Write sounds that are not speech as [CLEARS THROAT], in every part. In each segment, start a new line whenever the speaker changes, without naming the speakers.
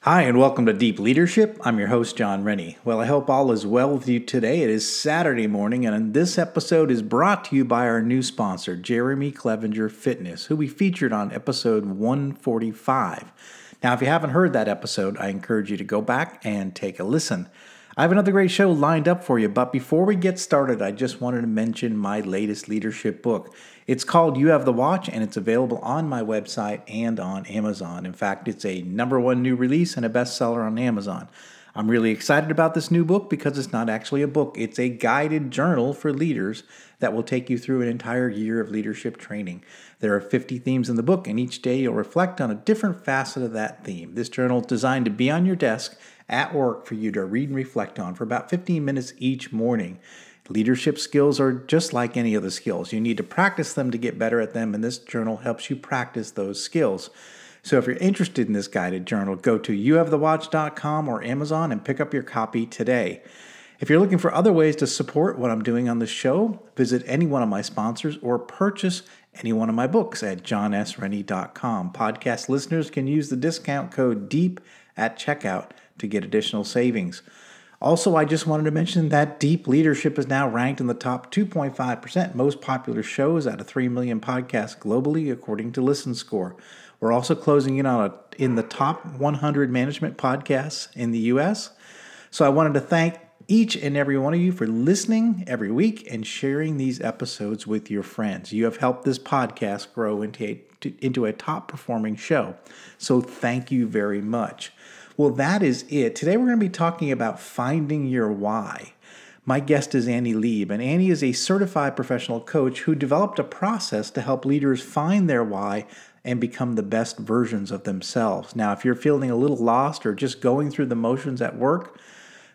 Hi, and welcome to Deep Leadership. I'm your host, Jon Rennie. Well, I hope all is well with you today. It is Saturday morning, and this episode is brought to you by our new sponsor, Jeremy Clevenger Fitness, who we featured on episode 145. Now, if you haven't heard that episode, I encourage you to go back and take a listen. I have another great show lined up for you, but before we get started, I just wanted to mention my latest leadership book. It's called You Have the Watch, and it's available on my website and on Amazon. In fact, it's a number one new release and a bestseller on Amazon. I'm really excited about this new book because it's not actually a book, it's a guided journal for leaders that will take you through an entire year of leadership training. There are 50 themes in the book, and each day you'll reflect on a different facet of that theme. This journal is designed to be on your desk at work for you to read and reflect on for about 15 minutes each morning. Leadership skills are just like any other skills. You need to practice them to get better at them, and this journal helps you practice those skills. So if you're interested in this guided journal, go to youhavethewatch.com or Amazon and pick up your copy today. If you're looking for other ways to support what I'm doing on the show, visit any one of my sponsors or purchase any one of my books at jonsrennie.com. Podcast listeners can use the discount code DEEP at checkout to get additional savings. Also, I just wanted to mention that Deep Leadership is now ranked in the top 2.5% most popular shows out of 3 million podcasts globally, according to Listen Score. We're also closing in on a, in the top 100 management podcasts in the US. So I wanted to thank each and every one of you for listening every week and sharing these episodes with your friends. You have helped this podcast grow into a, into a top performing show. So thank you very much. Well, that is it. Today we're going to be talking about finding your why. My guest is Annie Leib, and Annie is a certified professional coach who developed a process to help leaders find their why and become the best versions of themselves. Now, if you're feeling a little lost or just going through the motions at work,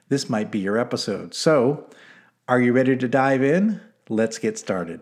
this might be your episode. So, are you ready to dive in? Let's get started.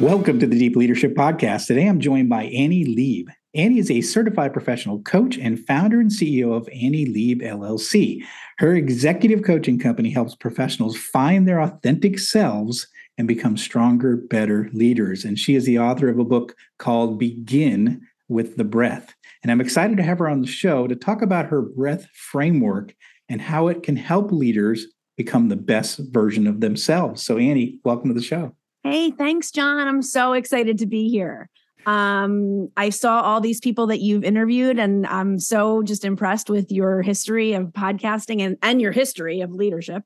Welcome to the Deep Leadership Podcast. Today I'm joined by Annie Leib. Annie is a certified professional coach and founder and CEO of Annie Leib LLC. Her executive coaching company helps professionals find their authentic selves and become stronger, better leaders. And she is the author of a book called Begin with the Breath. And I'm excited to have her on the show to talk about her breath framework and how it can help leaders become the best version of themselves. So, Annie, welcome to the show.
Hey, thanks, Jon. I'm so excited to be here. Um, I saw all these people that you've interviewed, and I'm so just impressed with your history of podcasting and, and your history of leadership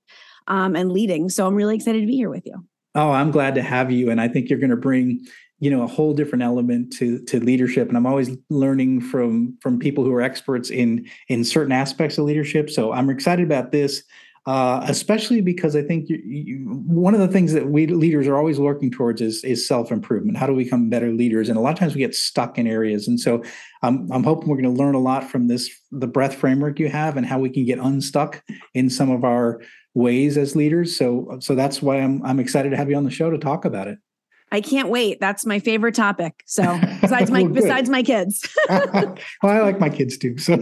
um, and leading. So I'm really excited to be here with you.
Oh, I'm glad to have you. And I think you're going to bring you know a whole different element to to leadership and i'm always learning from from people who are experts in in certain aspects of leadership so i'm excited about this uh, especially because I think you, you, one of the things that we leaders are always working towards is is self improvement. How do we become better leaders? And a lot of times we get stuck in areas. And so I'm I'm hoping we're going to learn a lot from this the breath framework you have and how we can get unstuck in some of our ways as leaders. So so that's why I'm I'm excited to have you on the show to talk about it.
I can't wait. That's my favorite topic. So [LAUGHS] besides my well, besides my kids. [LAUGHS] [LAUGHS]
well, I like my kids too. So,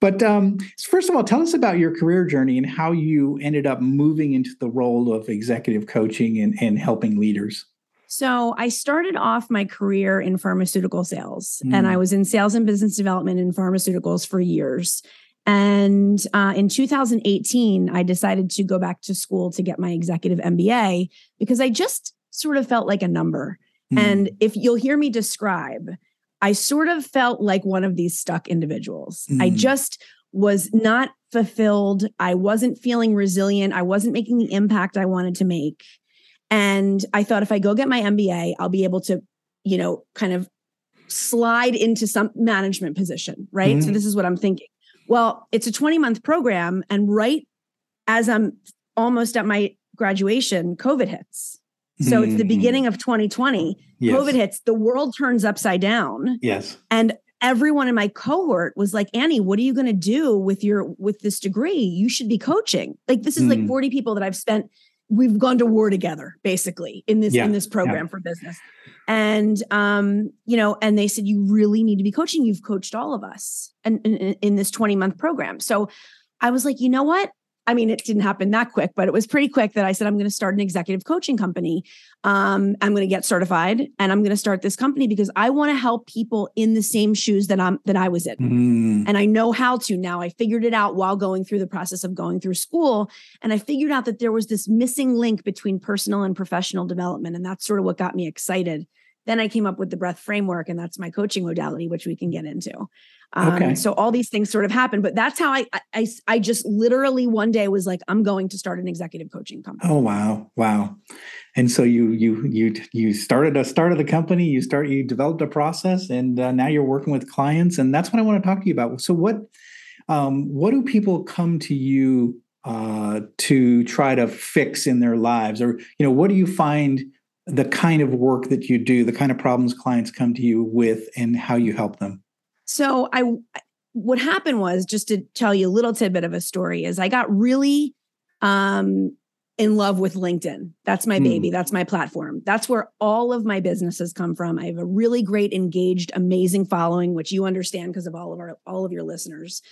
but um, first of all, tell us about your career journey and how you ended up moving into the role of executive coaching and, and helping leaders.
So I started off my career in pharmaceutical sales, mm. and I was in sales and business development in pharmaceuticals for years. And uh, in 2018, I decided to go back to school to get my executive MBA because I just sort of felt like a number. Mm. And if you'll hear me describe, I sort of felt like one of these stuck individuals. Mm. I just was not fulfilled. I wasn't feeling resilient. I wasn't making the impact I wanted to make. And I thought if I go get my MBA, I'll be able to, you know, kind of slide into some management position, right? Mm. So this is what I'm thinking. Well, it's a 20 month program. And right as I'm almost at my graduation, COVID hits. So it's the
Mhm.
beginning of 2020.
Yes.
COVID hits, the world turns upside down.
Yes.
And everyone in my cohort was like, Annie, what are you going to do with your with this degree? You should be coaching. Like this is like
Mm.
40 people that I've spent we've gone to war together basically in this
Yeah,
in this program for business. And um, you know, and they said you really need to be coaching. You've coached all of us and in, in, in this 20 month program. So I was like, you know what? I mean, it didn't happen that quick, but it was pretty quick that I said, I'm going to start an executive coaching company. Um, I'm going to get certified and I'm going to start this company because I want to help people in the same shoes that I'm that I was in.
Mm.
And I know how to now. I figured it out while going through the process of going through school. And I figured out that there was this missing link between personal and professional development. And that's sort of what got me excited. Then I came up with the breath framework, and that's my coaching modality, which we can get into. Um,
Okay.
So all these things sort of happened, but that's how I, I I just literally one day was like, I'm going to start an executive coaching company.
Oh wow, wow! And so you you you you started a started the company. You start you developed a process, and uh, now you're working with clients, and that's what I want to talk to you about. So what um, what do people come to you uh, to try to fix in their lives, or you know what do you find the kind of work that you do, the kind of problems clients come to you with, and how you help them?
So I what happened was just to tell you a little tidbit of a story is I got really um in love with LinkedIn. That's my baby. That's my platform. That's where all of my businesses come from. I have a really great, engaged, amazing following, which you understand because of all of our all of your listeners.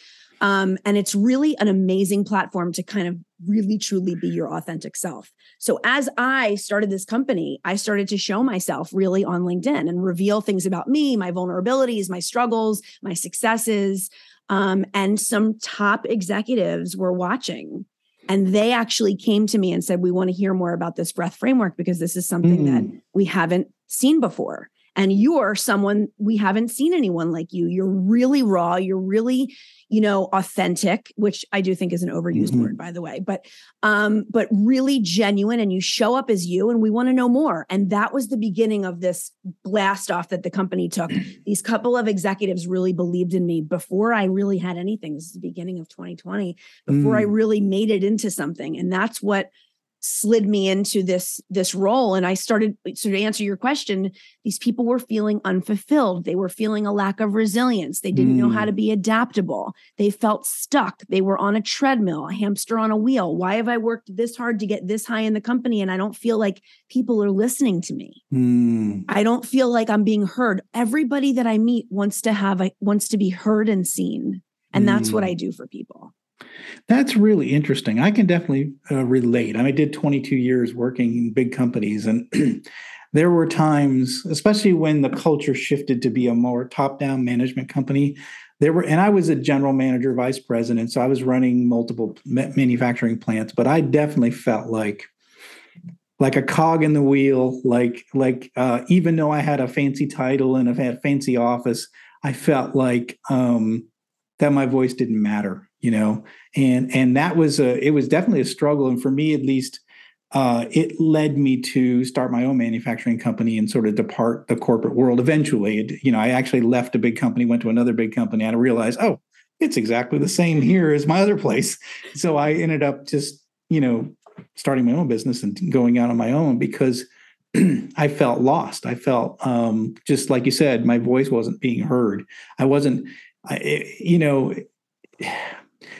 Um, and it's really an amazing platform to kind of really truly be your authentic self. So as I started this company, I started to show myself really on LinkedIn and reveal things about me, my vulnerabilities, my struggles, my successes. Um, and some top executives were watching. And they actually came to me and said, We want to hear more about this breath framework because this is something that we haven't seen before. And you're someone we haven't seen anyone like you. You're really raw. You're really, you know, authentic, which I do think is an overused
Mhm.
word, by the way, but um, but really genuine. And you show up as you, and we want to know more. And that was the beginning of this blast off that the company took. [CLEARS THROAT] These couple of executives really believed in me before I really had anything. This is the beginning of 2020, before I
Mm.
really made it into something. And that's what slid me into this this role. And i started so to answer your question these people were feeling unfulfilled. They were feeling a lack of resilience. They didn't know how
Mm.
to be adaptable. They felt stuck. They were on a treadmill a hamster on a wheel. Why have i worked this hard to get this high in the company and i don't feel like people are listening to me?
Mm.
i don't feel like i'm being heard. Everybody that i meet wants to have wants to be heard and seen. And that's what
Mm.
i do for people
That's really interesting. I can definitely uh, relate. I, mean, I did 22 years working in big companies, and [CLEARS THROAT] there were times, especially when the culture shifted to be a more top-down management company. There were, and I was a general manager, vice president, so I was running multiple manufacturing plants. But I definitely felt like like a cog in the wheel. Like like uh, even though I had a fancy title and I had a fancy office, I felt like um, that my voice didn't matter. You know, and and that was a it was definitely a struggle. And for me at least uh, it led me to start my own manufacturing company and sort of depart the corporate world eventually. It, you know i actually left a big company went to another big company and i realized oh it's exactly the same here as my other place. So i ended up just you know starting my own business and going out on my own because [CLEARS THROAT] i felt lost. I felt um, just like you said my voice wasn't being heard. I wasn't I, you know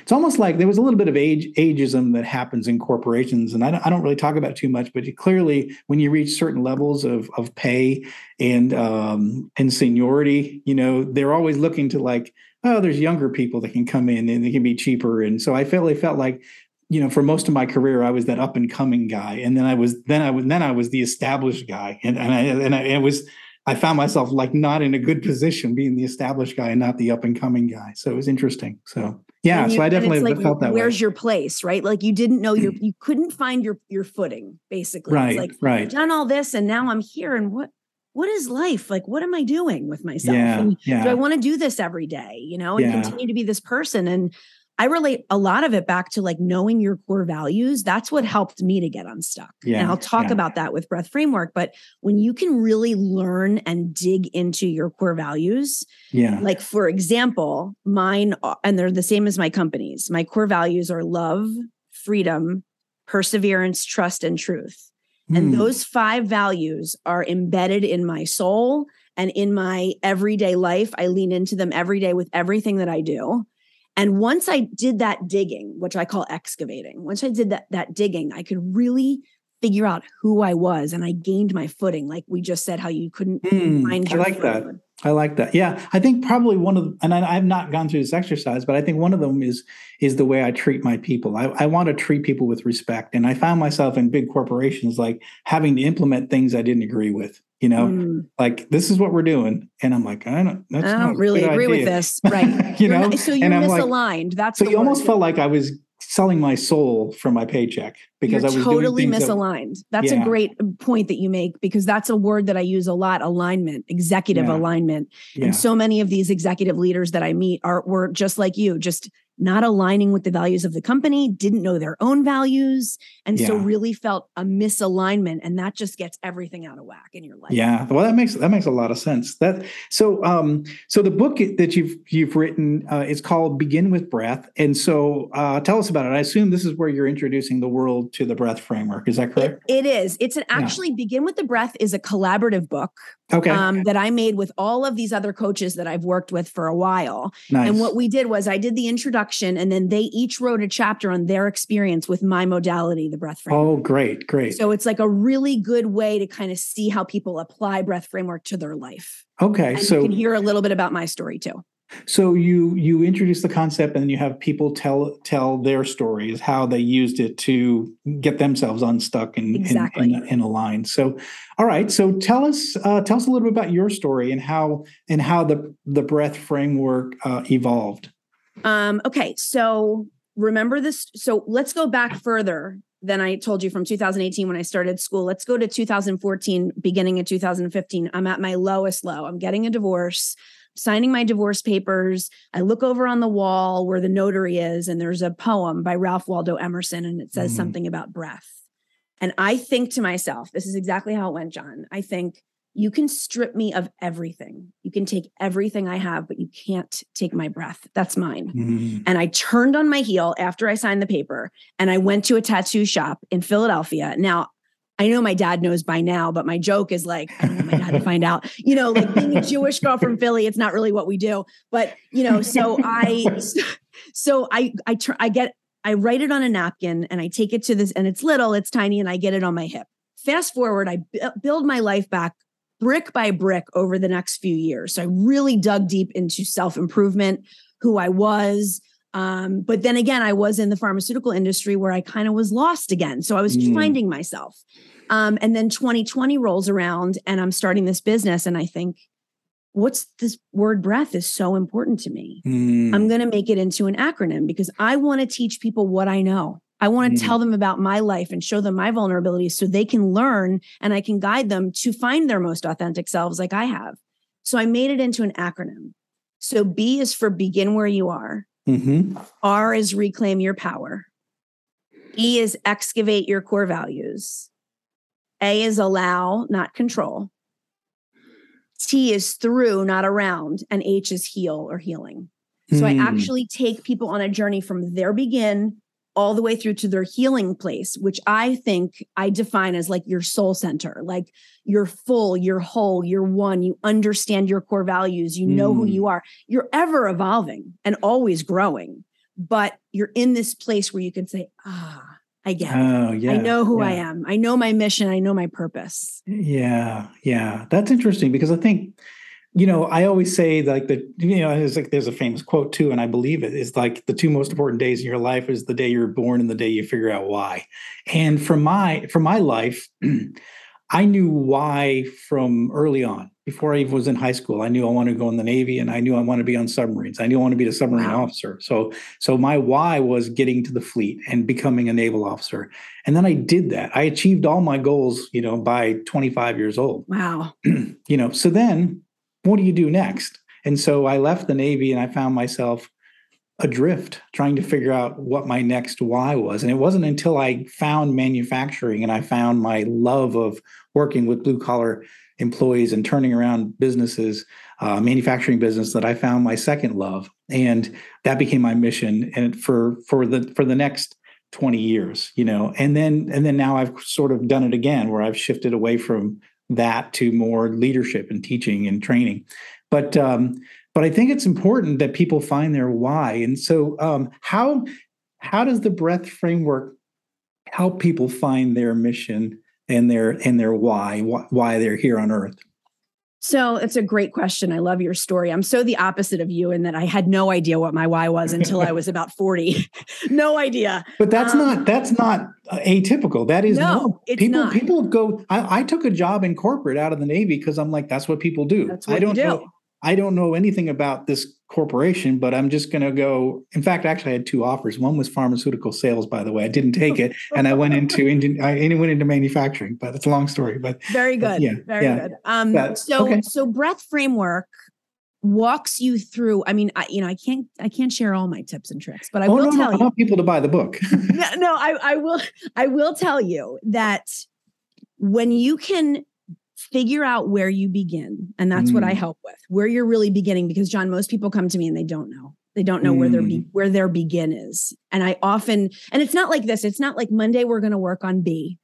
it's almost like there was a little bit of age ageism that happens in corporations and I don't, I don't really talk about too much but clearly when you reach certain levels of, of pay and um, and seniority you know they're always looking to like oh there's younger people that can come in and they can be cheaper and so i felt I felt like you know for most of my career i was that up and coming guy and then i was then i was then i was the established guy and, and i and I, it was I found myself like not in a good position being the established guy and not the up and coming guy. So it was interesting. So yeah,
you-
so I definitely
like,
felt that
where's
way.
your place right like you didn't know your [CLEARS THROAT] you couldn't find your your footing basically
right,
it's like
right.
done all this and now i'm here and what what is life like what am i doing with myself
Yeah,
and do i want to do this every day you know and
Yeah.
continue to be this person and i relate a lot of it back to like knowing your core values that's what helped me to get unstuck
yeah.
and i'll talk
yeah.
about that with breath framework but when you can really learn and dig into your core values
Yeah,
like for example mine and they're the same as my companies my core values are love freedom perseverance, trust, and truth. And
Hmm.
those five values are embedded in my soul and in my everyday life. I lean into them every day with everything that I do. And once I did that digging, which I call excavating, once I did that, that digging, I could really figure out who I was and I gained my footing. Like we just said, how you couldn't
Hmm,
find
I
your
like that. I like that. Yeah, I think probably one of, the, and I, I've not gone through this exercise, but I think one of them is is the way I treat my people. I, I want to treat people with respect, and I found myself in big corporations like having to implement things I didn't agree with. You know,
Mm,
like this is what we're doing, and I'm like, I don't, that's
I don't really agree with this. Right. [LAUGHS]
you
You're
know,
not- so you're
and I'm like,
misaligned. That's
so you almost felt like I was selling my soul for my paycheck because
You're
I was
totally
doing things that-
misaligned. That's
Yeah.
a great point that you make because that's a word that I use a lot alignment, executive
Yeah.
alignment.
yeah.
And so many of these executive leaders that I meet are were just like you, just not aligning with the values of the company, didn't know their own values, and so really felt a misalignment and that just gets everything out of whack in your life.
Yeah, well, that makes that makes a lot of sense. That so um so the book that you've you've written uh, is called Begin with Breath, and so uh, tell us about it. I assume this is where you're introducing the world to the breath framework. Is that
It,
correct?
it is. It's an actually begin with the breath is a collaborative book
okay,
um, that I made with all of these other coaches that I've worked with for a while.
nice.
And what we did was I did the introduction and then they each wrote a chapter on their experience with my modality, the breath framework.
oh, great, great.
So it's like a really good way to kind of see how people apply breath framework to their life.
okay,
And
so
you can hear a little bit about my story too.
so you you introduce the concept, and then you have people tell tell their stories, how they used it to get themselves unstuck and
Exactly.
in, in, in a line. So, all right, so tell us uh, tell us a little bit about your story and how and how the the breath framework uh, evolved.
Um, okay, so remember this. So let's go back further than I told you from 2018 when I started school. Let's go to 2014, beginning of 2015. I'm at my lowest low. I'm getting a divorce, signing my divorce papers. I look over on the wall where the notary is, and there's a poem by Ralph Waldo Emerson, and it says
Mhm.
something about breath. And I think to myself, this is exactly how it went, Jon. I think you can strip me of everything. You can take everything I have, but you can't take my breath. That's mine.
Mm,
And I turned on my heel after I signed the paper and I went to a tattoo shop in Philadelphia. Now, I know my dad knows by now, but my joke is like, I don't want my dad to find out. You know, like being a Jewish girl from Philly, it's not really what we do. But, you know, so I, so I, I, tr- I get, I write it on a napkin and I take it to this, and it's little, it's tiny, and I get it on my hip. Fast forward, I build my life back brick by brick over the next few years. So I really dug deep into self improvement, who I was. Um, but then again, I was in the pharmaceutical industry where I kind of was lost again. So I was
Mm.
finding myself. Um, and then 2020 rolls around and I'm starting this business. And I think, what's this word breath is so important to me.
mm,
I'm going to make it into an acronym because I want to teach people what I know. I want to
Mm.
tell them about my life and show them my vulnerabilities so they can learn and I can guide them to find their most authentic selves like I have. So I made it into an acronym. So B is for begin where you are.
mhm.
R is reclaim your power. E is excavate your core values. A is allow, not control. T is through, not around. And H is heal or healing. So I
Mm.
actually take people on a journey from their begin all the way through to their healing place, which I think I define as like your soul center, like you're full, you're whole, you're one, you understand your core values, you know who
Mm.
you are. You're ever evolving and always growing, but you're in this place where you can say, ah, I get it.
Oh, yeah.
I know who I am. I know my mission. I know my purpose.
Yeah, yeah, that's interesting because I think, you know, I always say like the, you know, it's like there's a famous quote too, and I believe it is like the two most important days in your life is the day you're born and the day you figure out why. And for my for my life, [CLEARS THROAT] I knew why from early on. Before I even was in high school, I knew I wanted to go in the Navy, and I knew I wanted to be on submarines. I knew I wanted to be a submarine
Wow.
officer. So, so my why was getting to the fleet and becoming a naval officer. And then I did that. I achieved all my goals, you know, by 25 years old.
Wow. [CLEARS THROAT]
you know, so then what do you do next? And so I left the Navy and I found myself adrift trying to figure out what my next why was. And it wasn't until I found manufacturing and I found my love of working with blue collar employees and turning around businesses, uh, manufacturing business, that I found my second love. And that became my mission. And for for the for the next 20 years, you know, and then and then now I've sort of done it again where I've shifted away from that to more leadership and teaching and training. But um, but I think it's important that people find their why. And so um, how how does the breath framework help people find their mission and their and their why why they're here on earth?
So it's a great question. I love your story. I'm so the opposite of you in that I had no idea what my why was until I was about 40. [LAUGHS] no idea.
But that's um, not that's not atypical. That is
no,
people
not.
people go I, I, took a job in corporate out of the Navy because I'm like, that's what people do.
That's what
I don't
do.
know I don't know anything about this corporation, but I'm just going to go. In fact, actually, I had two offers. One was pharmaceutical sales, by the way. I didn't take it, and I went into I went into manufacturing. But it's a long story. But
very good.
But yeah,
very
yeah.
good. Um, but, so okay. so breath framework walks you through. I mean, I, you know, I can't I can't share all my tips and tricks, but I
oh,
will
no,
tell
no,
you.
I want people to buy the book. [LAUGHS]
no, no, I, I will. I will tell you that when you can figure out where you begin and that's mm. what i mm. help with where you're really beginning because john most people come to me and they don't know they don't know mm. where their be- mm. where their begin is and i often and it's not like this it's not like monday we're going to work on b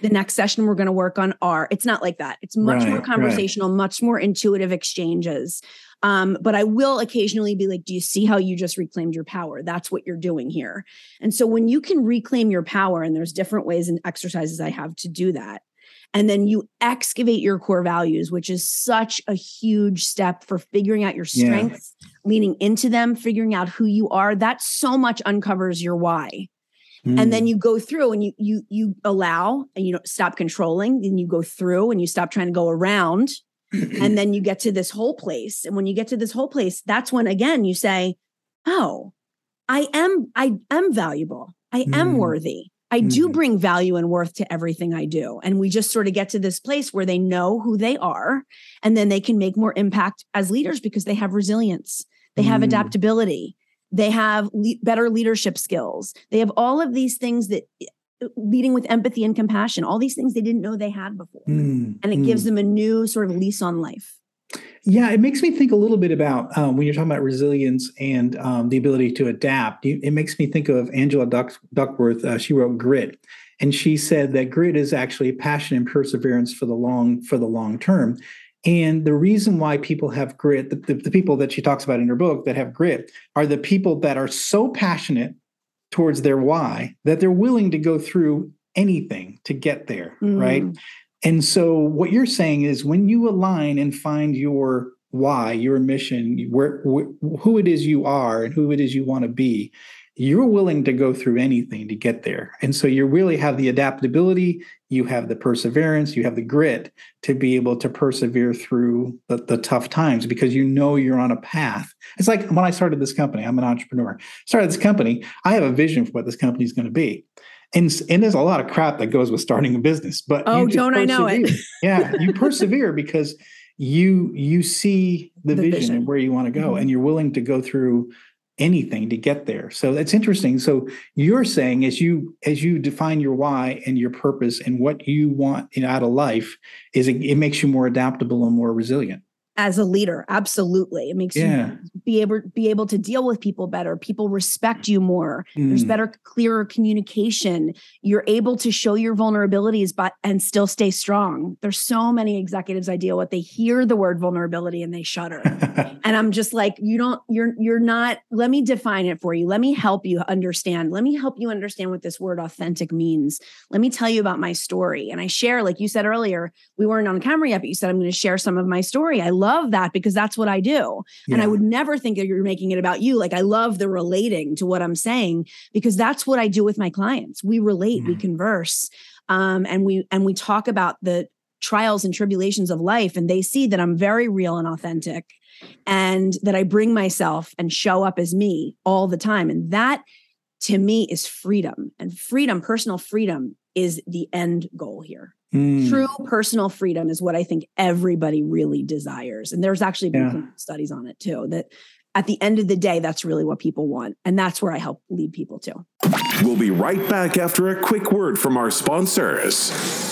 the next session we're going to work on r it's not like that it's much
right,
more conversational right. much more intuitive exchanges um, but I will occasionally be like, do you see how you just reclaimed your power? That's what you're doing here. And so when you can reclaim your power, and there's different ways and exercises I have to do that, and then you excavate your core values, which is such a huge step for figuring out your strengths, yeah. leaning into them, figuring out who you are. That so much uncovers your why. Mm. And then mm. you go through and you you you allow and you don't stop controlling, and you go through and you stop trying to go around. [CLEARS THROAT] and then you get to this whole place. And when you get to this whole place, that's when again you say, Oh, I am, I am valuable. I am mm. worthy. I do mm-hmm. bring value and worth to everything I do. And we just sort of get to this place where they know who they are and then they can make more impact as leaders because they have resilience, they have mm. adaptability, they have le- better leadership skills. They have all of these things that uh, leading with empathy and compassion, all these things they didn't know they had before. Mm. And it mm. gives them a new sort of lease on life.
Yeah, it makes me think a little bit about um, when you're talking about resilience and um, the ability to adapt. It makes me think of Angela Duck- Duckworth. Uh, she wrote Grit, and she said that grit is actually passion and perseverance for the long for the long term. And the reason why people have grit, the, the, the people that she talks about in her book that have grit, are the people that are so passionate towards their why that they're willing to go through anything to get there, mm. right? And so, what you're saying is when you align and find your why, your mission, where, wh- who it is you are and who it is you want to be, you're willing to go through anything to get there. And so, you really have the adaptability, you have the perseverance, you have the grit to be able to persevere through the, the tough times because you know you're on a path. It's like when I started this company, I'm an entrepreneur. Started this company, I have a vision for what this company is going to be and and there's a lot of crap that goes with starting a business but
oh don't i know it?
yeah you [LAUGHS] persevere because you you see the, the vision, vision, and where you want to go mm-hmm. and you're willing to go through anything to get there. So that's interesting. So you're saying as you as you define your why and your purpose and what you want in, out of life is it, it makes you more adaptable and more resilient
as a leader absolutely. It makes yeah. you be able be able to deal with people better. People respect you more. Mm. there's better clearer communication. You're able to show your vulnerabilities but and still stay strong. There's so many executives i deal with they hear the word vulnerability and they shudder. [LAUGHS] And i'm just like you don't you're you're not let me define it for you. Let me help you understand. Let me help you understand what this word authentic means. Let me tell you about my story. And i share like you said earlier we weren't on camera yet but you said i'm going to share some of my story. I love that because that's what I do. Yeah. And I would never think that you're making it about you. Like I love the relating to what I'm saying because that's what I do with my clients. We relate, we mm-hmm. converse, um, and we and we talk about the trials and tribulations of life, and they see that I'm very real and authentic, and that I bring myself and show up as me all the time. And that to me is freedom. And freedom, personal freedom, is the end goal here. Mm. True personal freedom is what I think everybody really desires. And there's actually been yeah. studies on it too that at the end of the day, that's really what people want. And that's where I help lead people to.
We'll be right back after a quick word from our sponsors.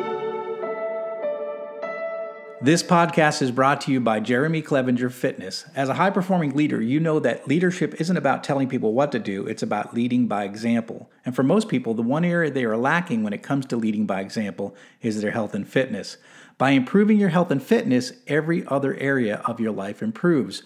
This podcast is brought to you by Jeremy Clevenger Fitness. As a high performing leader, you know that leadership isn't about telling people what to do, it's about leading by example. And for most people, the one area they are lacking when it comes to leading by example is their health and fitness. By improving your health and fitness, every other area of your life improves.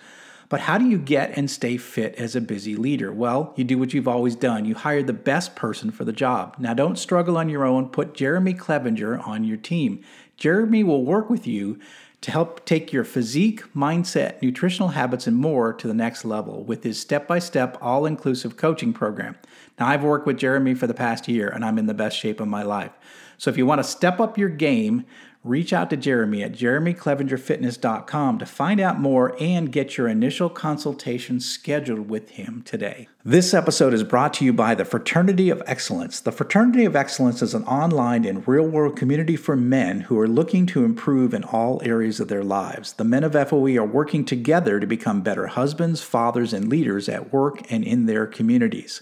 But how do you get and stay fit as a busy leader? Well, you do what you've always done. You hire the best person for the job. Now, don't struggle on your own. Put Jeremy Clevenger on your team. Jeremy will work with you to help take your physique, mindset, nutritional habits, and more to the next level with his step by step, all inclusive coaching program. Now, I've worked with Jeremy for the past year and I'm in the best shape of my life. So, if you want to step up your game, reach out to Jeremy at jeremyclevengerfitness.com to find out more and get your initial consultation scheduled with him today. This episode is brought to you by the Fraternity of Excellence. The Fraternity of Excellence is an online and real world community for men who are looking to improve in all areas of their lives. The men of FOE are working together to become better husbands, fathers, and leaders at work and in their communities.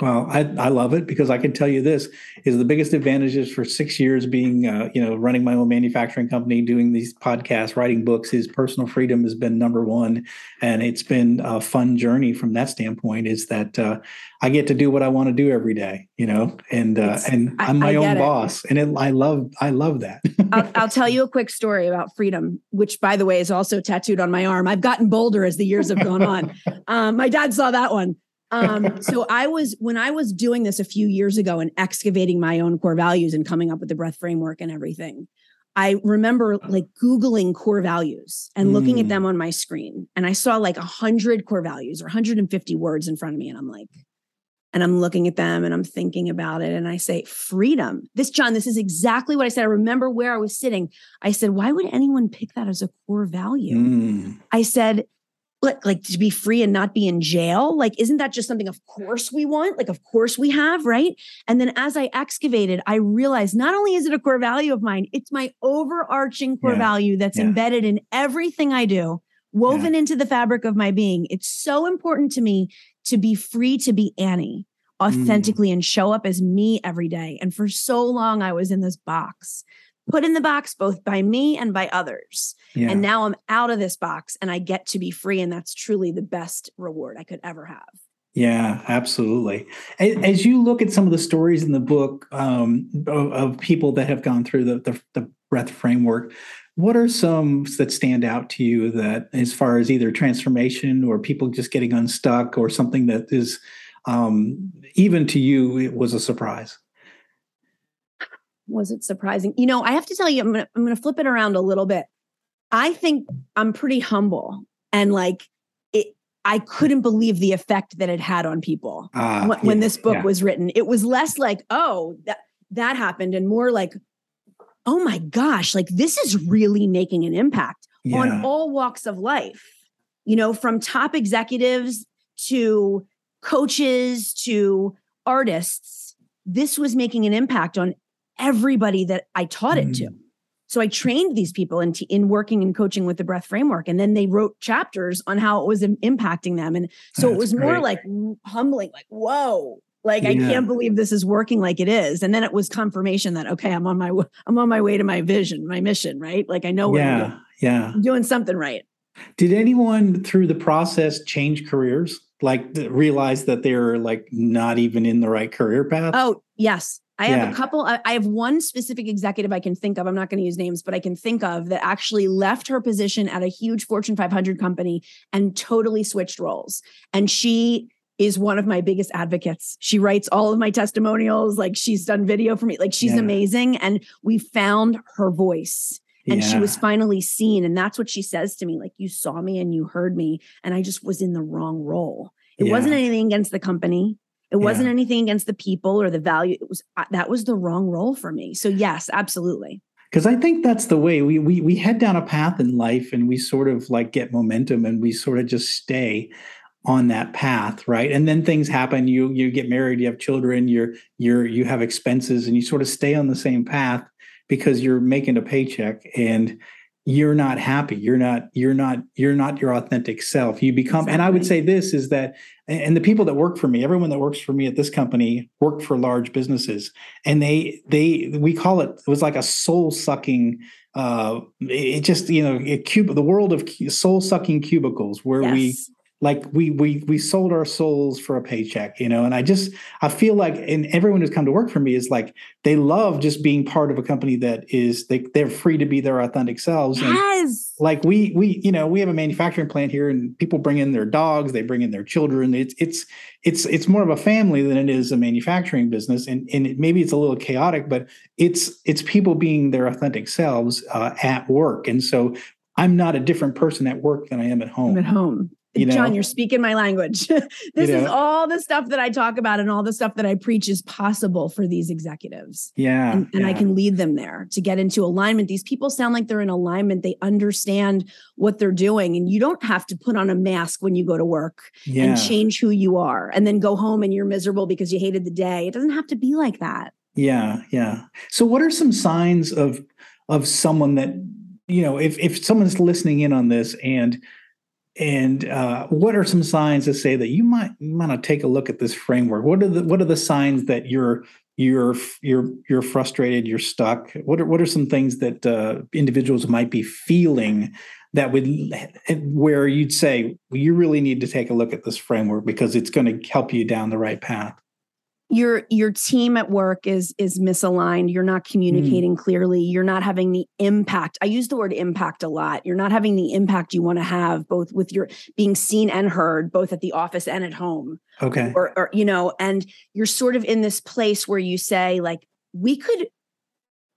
Well, I, I love it because I can tell you this is the biggest advantages for six years being, uh, you know, running my own manufacturing company, doing these podcasts, writing books. Is personal freedom has been number one, and it's been a fun journey from that standpoint. Is that uh, I get to do what I want to do every day, you know, and uh, and I'm my own boss, and it, I love I love that.
I'll, [LAUGHS] I'll tell you a quick story about freedom, which by the way is also tattooed on my arm. I've gotten bolder as the years have gone on. [LAUGHS] Um, my dad saw that one um, [LAUGHS] so I was when I was doing this a few years ago and excavating my own core values and coming up with the breath framework and everything. I remember like Googling core values and looking at mm. them on my screen. And I saw like 100 core values or 150 words in front of me. And I'm like, and I'm looking at them and I'm thinking about it. And I say, freedom. This, Jon, this is exactly what I said. I remember where I was sitting. I said, why would anyone pick that as a core value? Mm. I said, like, like to be free and not be in jail like isn't that just something of course we want like of course we have right and then as i excavated i realized not only is it a core value of mine it's my overarching core yeah. value that's yeah. embedded in everything i do woven yeah. into the fabric of my being it's so important to me to be free to be annie authentically mm. and show up as me every day and for so long i was in this box put in the box both by me and by others. Yeah. And now I'm out of this box and I get to be free. And that's truly the best reward I could ever have.
Yeah, absolutely. As you look at some of the stories in the book um, of, of, people that have gone through the, the, the breath framework, what are some that stand out to you that, as far as either transformation or people just getting unstuck or something that is, um, even to you, it was a surprise?
Was it surprising? You know, I have to tell you, I'm gonna I'm gonna flip it around a little bit. I think I'm pretty humble and like it. I couldn't believe the effect that it had on people uh, when, yeah, when, this book yeah. was written. It was less like, oh, that that happened, and more like, oh my gosh, like this is really making an impact yeah. on all walks of life. You know, from top executives to coaches to artists, this was making an impact on everybody that I taught it to. Mm. So I trained these people in, t- in working and coaching with the breath framework. And then they wrote chapters on how it was Im- impacting them. And so That's it was great. more like humbling, like, whoa, like yeah. I can't believe this is working like it is. And then it was confirmation that, okay, I'm on my, w- I'm on my way to my vision, my mission, right? Like I know what
yeah,
I'm doing.
Yeah.
I'm doing something right.
Did anyone through the process change careers? Like realize that they're like not even in the right career path?
Oh, yes I have a couple. I have one specific executive I can think of. I'm not going to use names, but I can think of that actually left her position at a huge Fortune 500 company and totally switched roles. And she is one of my biggest advocates. She writes all of my testimonials. Like she's done video for me. Like she's yeah. amazing. And we found her voice and yeah. she was finally seen. And that's what she says to me like, you saw me and you heard me. And I just was in the wrong role. It yeah. wasn't anything against the company. It wasn't anything against the people or the value. It was uh, that was the wrong role for me. So yes, absolutely
because I think that's the way we we we head down a path in life and we sort of like get momentum and we sort of just stay on that path right and then things happen you you get married you have children you're you're you have expenses and you sort of stay on the same path because you're making a paycheck and you're not happy you're not you're not you're not your authentic self you become exactly. and i would say this is that and the people that work for me everyone that works for me at this company worked for large businesses and they they we call it it was like a soul sucking uh it just you know it cube the world of soul sucking cubicles where yes. we like we we we sold our souls for a paycheck you know and i just i feel like and everyone who's come to work for me is like they love just being part of a company that is they, they're free to be their authentic selves
yes.
like we we you know we have a manufacturing plant here and people bring in their dogs they bring in their children it's it's it's it's more of a family than it is a manufacturing business and and it, maybe it's a little chaotic but it's it's people being their authentic selves uh, at work and so I'm not a different person at work than I am at home.
I'm at home. You know, Jon, you're speaking my language. [LAUGHS] this you know, is all the stuff that I talk about and all the stuff that I preach is possible for these executives.
Yeah.
And, and
yeah.
I can lead them there to get into alignment. These people sound like they're in alignment. They understand what they're doing. And you don't have to put on a mask when you go to work yeah. and change who you are and then go home and you're miserable because you hated the day. It doesn't have to be like that.
Yeah. Yeah. So what are some signs of of someone that, you know, if if someone's listening in on this and and uh, what are some signs that say that you might want to take a look at this framework? What are the what are the signs that you're you're you're you're frustrated, you're stuck? What are what are some things that uh, individuals might be feeling that would where you'd say well, you really need to take a look at this framework because it's going to help you down the right path?
Your your team at work is is misaligned you're not mm. communicating mm. clearly you're not having the impact i use the word impact a lot you're not having the impact you want to have both with your being seen and heard both at the office and at home
okay
or, or you know and you're sort of in this place where you say like we could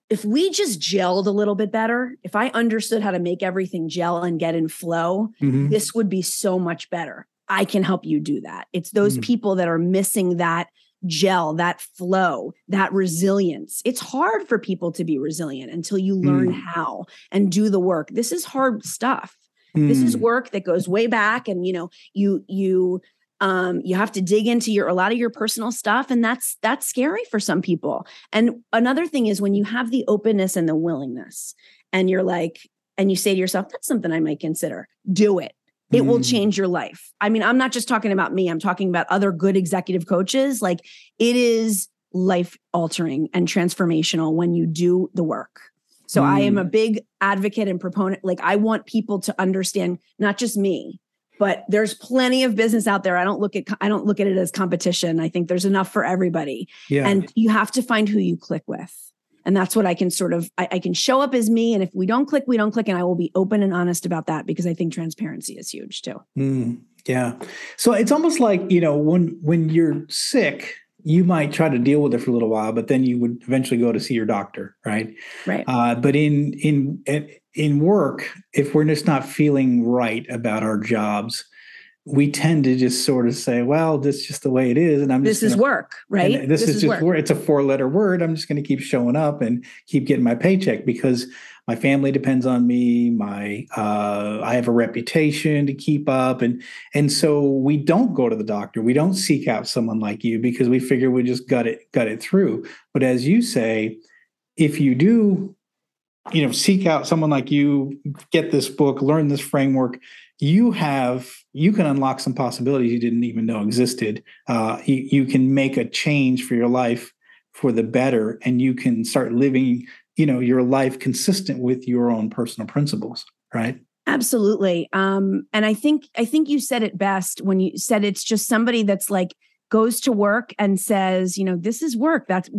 if we just gelled a little bit better if i understood how to make everything gel and get in flow mm-hmm. this would be so much better i can help you do that it's those mm. people that are missing that gel, that flow, that resilience. It's hard for people to be resilient until you learn mm. how and do the work. This is hard stuff. Mm. This is hmm. work that goes way back and you know, you you um you have to dig into your a lot of your personal stuff and that's that's scary for some people. And another thing is when you have the openness and the willingness and you're like and you say to yourself that's something I might consider. Do it it mm. will change your life. I mean, I'm not just talking about me, I'm talking about other good executive coaches. Like it is life altering and transformational when you do the work. So mm. I am a mm. big advocate and proponent. Like I want people to understand not just me, but there's plenty of business out there. I don't look at I don't look at it as competition. I think there's enough for everybody.
Yeah.
And you have to find who you click with and that's what i can sort of I, I, can show up as me. And if we don't click we don't click. And i will be open and honest about that because i think transparency is huge too.
Mm, yeah. So it's almost like you know when when you're sick you might try to deal with it for a little while but then you would eventually go to see your doctor right?
Right.
Uh, but in in in work if we're just not feeling right about our jobs we tend to just sort of say, well, this is just the way it is. And I'm just
this
is
gonna, work, right?
This, this, is, is just work. It's a four letter word. I'm just going to keep showing up and keep getting my paycheck because my family depends on me. My, uh, I have a reputation to keep up. And, and so we don't go to the doctor. We don't seek out someone like you because we figure we just got it, got it through. But as you say, if you do, you know, seek out someone like you, get this book, learn this framework, you have you can unlock some possibilities you didn't even know existed uh, you, you can make a change for your life for the better and you can start living you know your life consistent with your own personal principles right
absolutely um and i think i think you said it best when you said it's just somebody that's like goes to work and says, you know, this is work. That's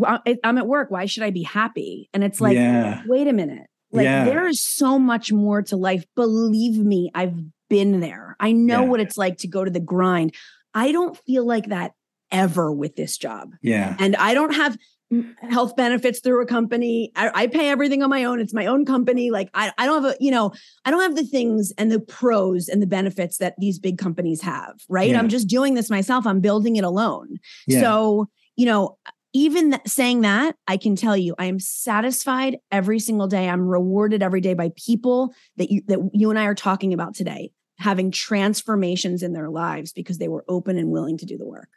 I'm at work. Why should I be happy? And it's like, yeah. wait a minute. Like yeah. there is so much more to life. Believe me, I've been there. I know yeah. what it's like to go to the grind. I don't feel like that ever with this job.
Yeah.
And I don't have health benefits through a company. I, I, pay everything on my own. It's my own company. Like I, I don't have a, you know, I don't have the things and the pros and the benefits that these big companies have. Right. Yeah. I'm just doing this myself. I'm building it alone. Yeah. So, you know, even th- saying that, I can tell you, I am satisfied every single day. I'm rewarded every day by people that you that you and I are talking about today, having transformations in their lives because they were open and willing to do the work.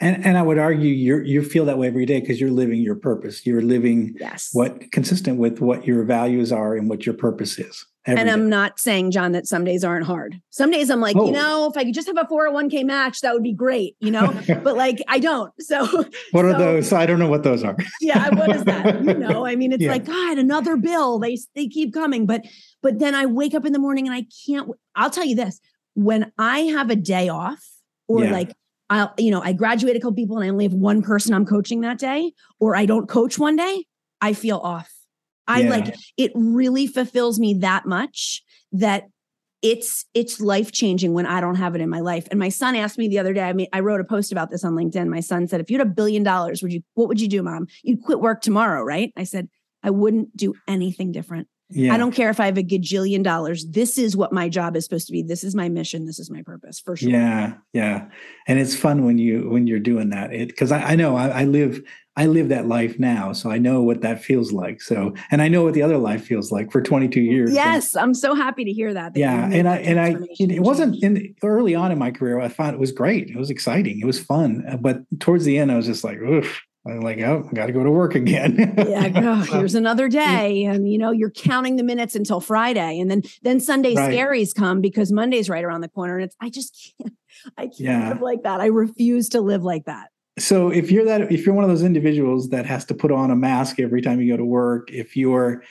And and I would argue you you feel that way every day because you're living your purpose. You're living
yes.
what consistent with what your values are and what your purpose is.
And I'm not saying, Jon, that some days aren't hard. Some days I'm like, oh. you know, if I could just have a 401k match, that would be great, you know? [LAUGHS] but like I don't. So
what are those? I don't know what those are. [LAUGHS]
yeah, what is that? You know, I mean, it's yeah. like, God, another bill. They they keep coming. But but then I wake up in the morning and I can't I'll tell you this. When I have a day off or yeah. like I'll, you know, I graduate a couple people and I only have one person I'm coaching that day, or I don't coach one day, I feel off. I yeah. like it really fulfills me that much that it's it's life changing when I don't have it in my life. And my son asked me the other day. I mean, I wrote a post about this on LinkedIn. My son said, "If you had a billion dollars, would you? What would you do, mom? You'd quit work tomorrow, right?" I said, "I wouldn't do anything different. Yeah. I don't care if I have a gajillion dollars. This is what my job is supposed to be. This is my mission. This is my purpose for sure.
Yeah, yeah. And it's fun when you when you're doing that. It because I, I, know I, I, live I live that life now, so I know what that feels like. So and I know what the other life feels like for 22 mm, years.
Yes, I'm so happy to hear that.
that yeah, and I and I it wasn't in early on in my career. I thought it was great. It was exciting. It was fun. Uh, but towards the end, I was just like, oof I'm like, oh, I got to go to work again.
yeah, [LAUGHS] oh, here's another [LAUGHS] day, and you know, you're counting the minutes until Friday, and then then Sunday right. scaries come because Monday's right around the corner, and it's I just can't, I can't yeah. live like that. I refuse to live like that.
So if you're that, if you're one of those individuals that has to put on a mask every time you go to work, if you're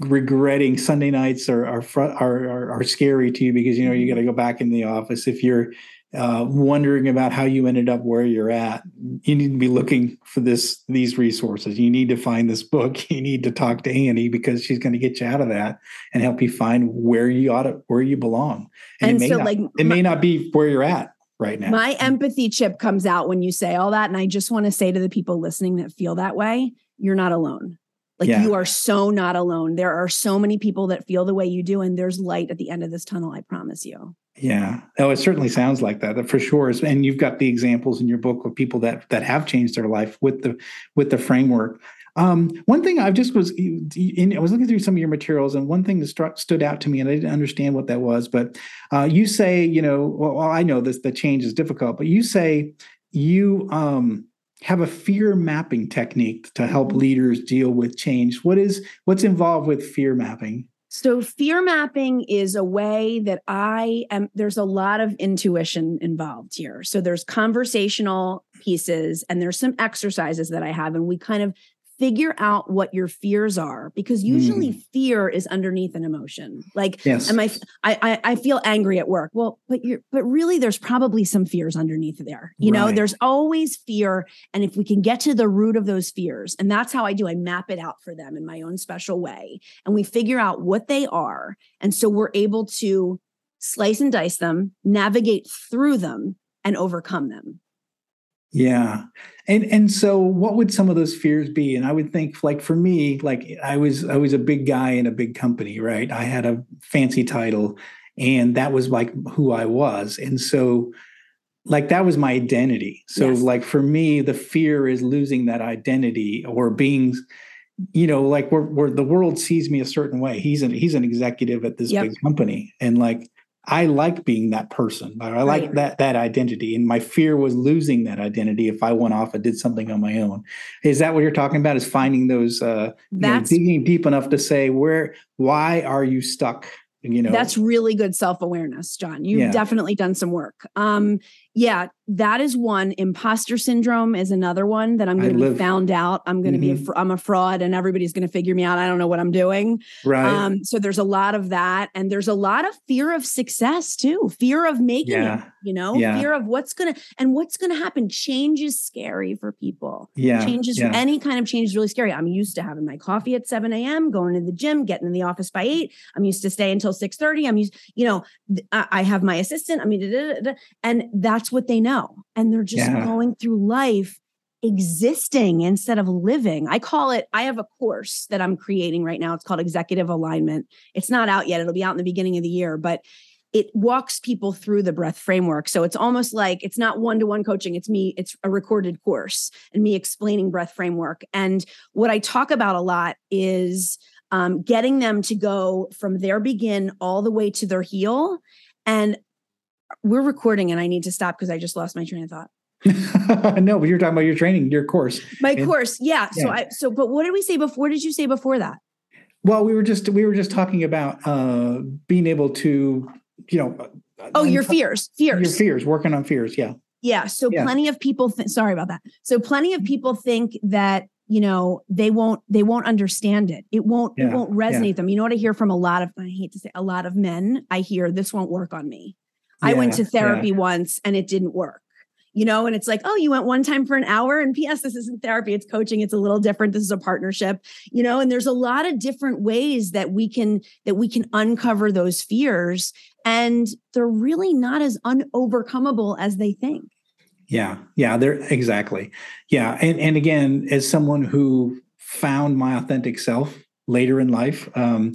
regretting Sunday nights are are are, are, are scary to you because you know you got to go back in the office, if you're uh, wondering about how you ended up where you're at, you need to be looking for this these resources. You need to find this book. [LAUGHS] You need to talk to Annie because she's going to get you out of that and help you find where you ought to where you belong. And, and it may so, not, like, it may not be where you're at right now.
My empathy chip comes out when you say all that, and I just want to say to the people listening that feel that way, you're not alone. Like yeah. you are so not alone. There are so many people that feel the way you do, and there's light at the end of this tunnel. I promise you.
Yeah. Oh, it certainly sounds like that. That for sure is. And you've got the examples in your book of people that that have changed their life with the with the framework. Um, one thing I just was, in, I was looking through some of your materials, and one thing that struck, stood out to me, and I didn't understand what that was. But uh, you say, you know, well, I know this, the change is difficult, but you say you um, have a fear mapping technique to help leaders deal with change. What is what's involved with fear mapping?
So, fear mapping is a way that I am, there's a lot of intuition involved here. So, there's conversational pieces and there's some exercises that I have, and we kind of figure out what your fears are because usually mm. fear is underneath an emotion like yes. am I, I i feel angry at work well but you're but really there's probably some fears underneath there you right. know there's always fear and if we can get to the root of those fears and that's how i do i map it out for them in my own special way and we figure out what they are and so we're able to slice and dice them navigate through them and overcome them
yeah. And and so what would some of those fears be? And I would think like for me, like I was I was a big guy in a big company, right? I had a fancy title and that was like who I was. And so like that was my identity. So yes. like for me, the fear is losing that identity or being you know, like where, where the world sees me a certain way. He's an he's an executive at this yep. big company. And like I like being that person. I like right. that that identity, and my fear was losing that identity if I went off and did something on my own. Is that what you're talking about? Is finding those, uh, That's, you know, digging deep enough to say where, why are you stuck? You know,
that's really good self awareness, Jon. You've yeah. definitely done some work. Um, Yeah, that is one. Imposter syndrome is another one that I'm going to be found out. I'm going to mm-hmm. be a, mm-hmm. I'm a fraud and everybody's going to figure me out. I don't know what I'm doing.
Right. Um,
so there's a lot of that. And there's a lot of fear of success too. Fear of making yeah. it, you know, yeah. fear of what's going to, and what's going to happen. Change is scary for people.
Yeah.
Change is,
yeah.
any kind of change is really scary. I'm used to having my coffee at 7 a.m., going to the gym, getting in the office by eight. I'm used to stay until 6 30. I'm used, you know, I have my assistant. I mean, da, da, da, and that's what they know and they're just yeah. going through life existing instead of living. I call it, I have a course that I'm creating right now. It's called Executive Alignment. It's not out yet, it'll be out in the beginning of the year, but it walks people through the breath framework. So it's almost like it's not one to one coaching, it's me, it's a recorded course and me explaining breath framework. And what I talk about a lot is um, getting them to go from their begin all the way to their heal. And we're recording and I need to stop because I just lost my train of thought. [LAUGHS]
no, but you're talking about your training, your course.
My and, course, yeah. yeah. So I so but what did we say before? What did you say before that?
Well, we were just we were just talking about uh being able to, you know,
Oh, your fears. Fears.
Your fears, working on fears, yeah.
Yeah, so yeah. plenty of people th- sorry about that. So plenty of people think that you know they won't they won't understand it it won't yeah, it won't resonate yeah. them you know what i hear from a lot of i hate to say a lot of men i hear this won't work on me I went to therapy yeah. once and it didn't work. You know, and it's like, oh, you went one time for an hour. And P.S., this isn't therapy, it's coaching. It's a little different. This is a partnership, you know, and there's a lot of different ways that we can that we can uncover those fears. And they're really not as unovercomable as they think.
Yeah, yeah, they're exactly. Yeah. And and again, as someone who found my authentic self later in life, um,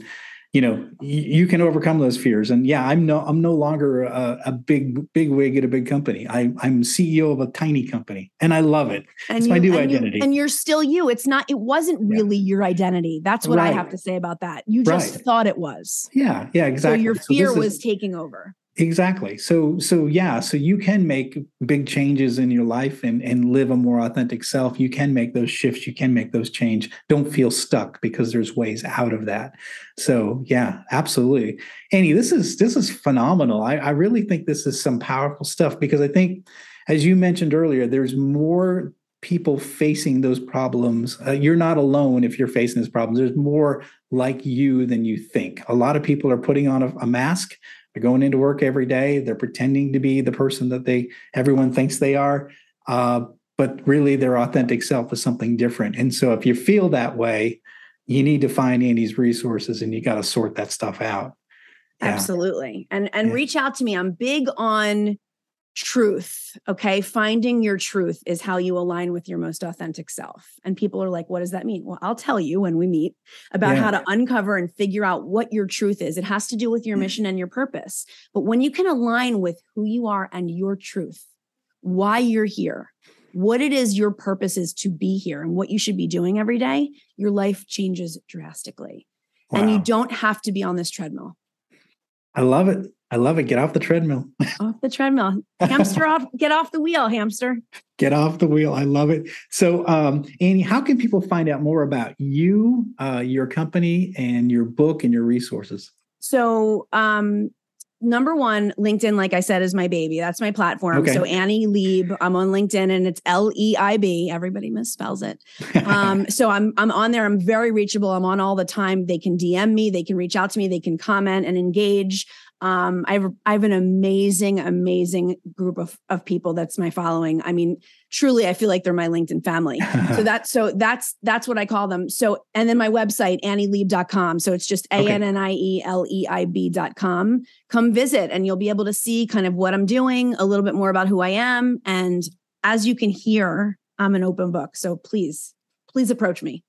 you know you can overcome those fears. And yeah i'm no i'm no longer a, a big big wig at a big company. I, i'm ceo of a tiny company and i love it. And it's you, my new
and
identity.
you, and you're still you. It's not it wasn't really yeah. your identity. That's what right. i have to say about that. You just right. thought it was.
Yeah yeah exactly
so your fear so was is, taking over
Exactly. So so yeah, so you can make big changes in your life and and live a more authentic self. You can make those shifts, you can make those change. Don't feel stuck because there's ways out of that. So yeah, absolutely. Annie, this is this is phenomenal. I, I really think this is some powerful stuff because I think as you mentioned earlier, there's more people facing those problems. Uh, you're not alone if you're facing those problems. There's more like you than you think. A lot of people are putting on a, a mask they're going into work every day. They're pretending to be the person that they everyone thinks they are, uh, but really their authentic self is something different. And so, if you feel that way, you need to find Annie's resources, and you got to sort that stuff out.
Yeah. Absolutely, and and yeah. reach out to me. I'm big on truth okay? Finding your truth is how you align with your most authentic self. And people are like what does that mean? Well i'll tell you when we meet about yeah. how to uncover and figure out what your truth is. It has to do with your mm. mission and your purpose. But when you can align with who you are and your truth why you're here what it is your purpose is to be here and what you should be doing every day your life changes drastically. Wow. and you don't have to be on this treadmill.
I love it I love it. Get off the treadmill. [LAUGHS]
off the treadmill. Hamster off, get off the wheel, hamster.
Get off the wheel. I love it. So, um, Annie, how can people find out more about you, uh, your company, and your book and your resources?
So, um, number one, LinkedIn, like I said, is my baby. That's my platform. Okay. So Annie Leib, I'm on LinkedIn and it's L-E-I-B. Everybody misspells it. um, [LAUGHS] so I'm I'm on there. I'm very reachable. I'm on all the time. They can DM me, they can reach out to me, they can comment and engage. Um, I have I have an amazing, amazing group of of people that's my following. I mean, truly, I feel like they're my LinkedIn family. so [LAUGHS] that's so that's that's what I call them. So and then my website, annieleib.com. So it's just A-N-N-I-E-L-E-I-B.com. Come visit and you'll be able to see kind of what I'm doing, a little bit more about who I am. And as you can hear, I'm an open book. So please, please approach me.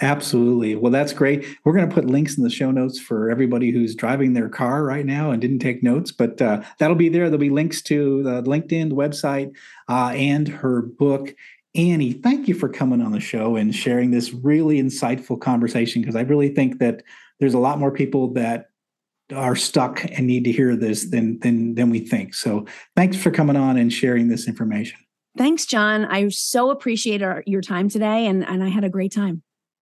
Absolutely. Well, that's great. We're going to put links in the show notes for everybody who's driving their car right now and didn't take notes, but uh, that'll be there. There'll be links to the LinkedIn the website uh, and her book. Annie, thank you for coming on the show and sharing this really insightful conversation because I really think that there's a lot more people that are stuck and need to hear this than than than we think. So, thanks for coming on and sharing this information.
Thanks, Jon. I so appreciate our, your time today, and and I had a great time.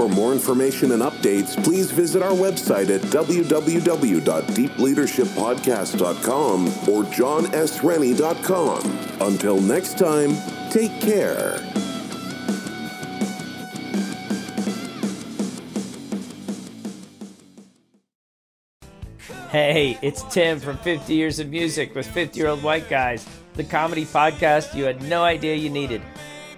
For more information and updates, please visit our website at www.deepleadershippodcast.com or jonsrennie.com. Until next time, take care.
Hey, it's Tim from 50 Years of Music with 50 Year Old White Guys, the comedy podcast you had no idea you needed.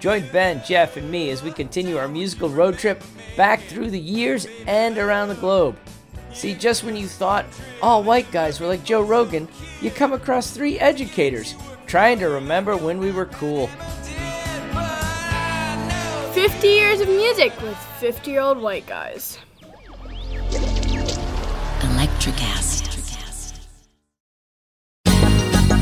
Join Ben, Jeff, and me as we continue our musical road trip back through the years and around the globe. See, just when you thought all white guys were like Joe Rogan, you come across three educators trying to remember when we were cool.
50 years of music with 50 year old white guys.
Electricast.